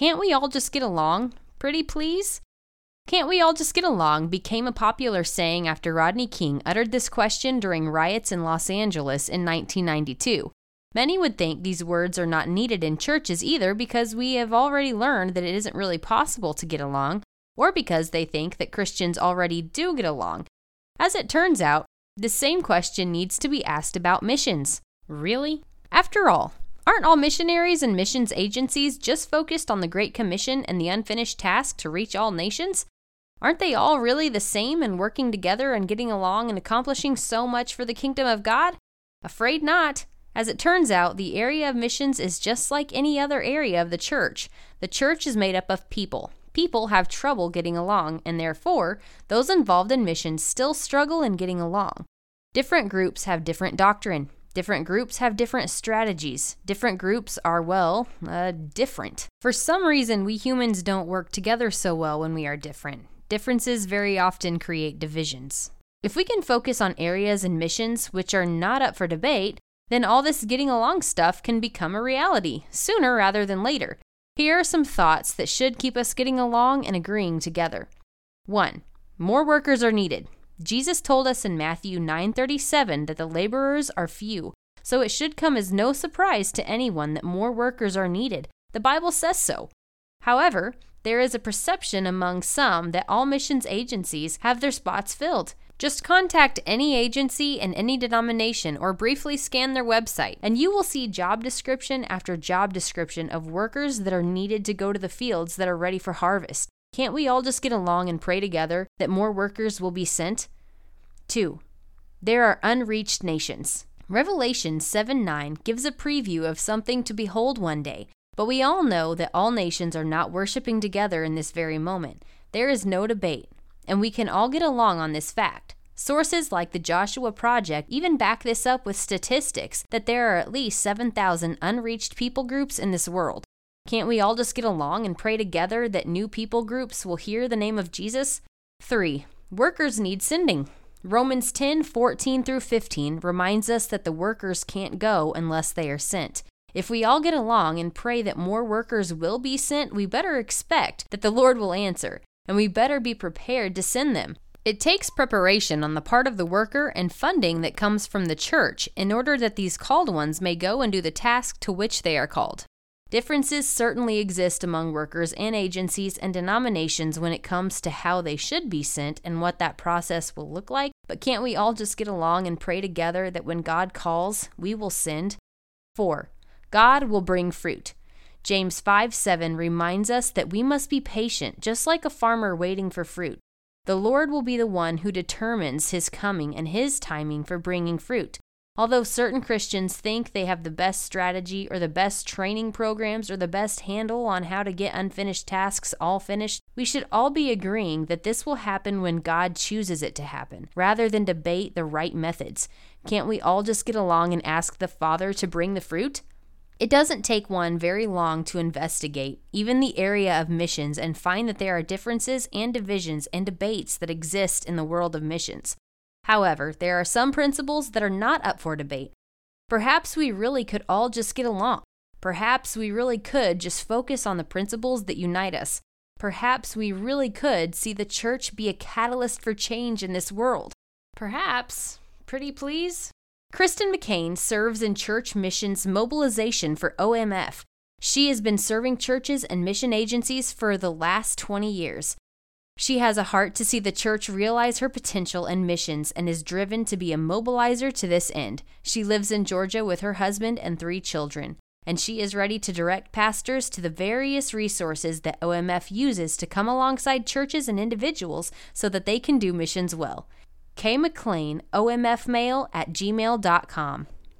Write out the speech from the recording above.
Can't we all just get along? Pretty please? Can't we all just get along became a popular saying after Rodney King uttered this question during riots in Los Angeles in 1992. Many would think these words are not needed in churches either because we have already learned that it isn't really possible to get along, or because they think that Christians already do get along. As it turns out, the same question needs to be asked about missions. Really? After all, aren't all missionaries and missions agencies just focused on the Great Commission and the unfinished task to reach all nations? Aren't they all really the same and working together and getting along and accomplishing so much for the kingdom of God? Afraid not. As it turns out, the area of missions is just like any other area of the church. The church is made up of people. People have trouble getting along, and therefore, those involved in missions still struggle in getting along. Different groups have different doctrine. Different groups have different strategies. Different groups are, well, uh, different. For some reason, we humans don't work together so well when we are different. Differences very often create divisions. If we can focus on areas and missions which are not up for debate, then all this getting along stuff can become a reality sooner rather than later. Here are some thoughts that should keep us getting along and agreeing together. 1. More workers are needed. Jesus told us in Matthew 9:37 that the laborers are few, so it should come as no surprise to anyone that more workers are needed. The Bible says so. However, there is a perception among some that all missions agencies have their spots filled. Just contact any agency and any denomination or briefly scan their website, and you will see job description after job description of workers that are needed to go to the fields that are ready for harvest. Can't we all just get along and pray together that more workers will be sent? 2. There are unreached nations. Revelation 7 9 gives a preview of something to behold one day, but we all know that all nations are not worshiping together in this very moment. There is no debate and we can all get along on this fact. Sources like the Joshua Project even back this up with statistics that there are at least 7,000 unreached people groups in this world. Can't we all just get along and pray together that new people groups will hear the name of Jesus? 3. Workers need sending. Romans 10 14 through 15 reminds us that the workers can't go unless they are sent. If we all get along and pray that more workers will be sent, we better expect that the Lord will answer and we better be prepared to send them. It takes preparation on the part of the worker and funding that comes from the church in order that these called ones may go and do the task to which they are called. Differences certainly exist among workers and agencies and denominations when it comes to how they should be sent and what that process will look like, but can't we all just get along and pray together that when God calls, we will send? 4. God will bring fruit. James 5 7 reminds us that we must be patient, just like a farmer waiting for fruit. The Lord will be the one who determines his coming and his timing for bringing fruit. Although certain Christians think they have the best strategy or the best training programs or the best handle on how to get unfinished tasks all finished, we should all be agreeing that this will happen when God chooses it to happen, rather than debate the right methods. Can't we all just get along and ask the Father to bring the fruit? It doesn't take one very long to investigate even the area of missions and find that there are differences and divisions and debates that exist in the world of missions. However, there are some principles that are not up for debate. Perhaps we really could all just get along. Perhaps we really could just focus on the principles that unite us. Perhaps we really could see the church be a catalyst for change in this world. Perhaps, pretty please, Kirsten McClain serves in church missions mobilization for OMF. She has been serving churches and mission agencies for the last 20 years. She has a heart to see the church realize her potential and missions and is driven to be a mobilizer to this end. She lives in Georgia with her husband and three children, and she is ready to direct pastors to the various resources that OMF uses to come alongside churches and individuals so that they can do missions well. K. McClain, omfmail at gmail.com.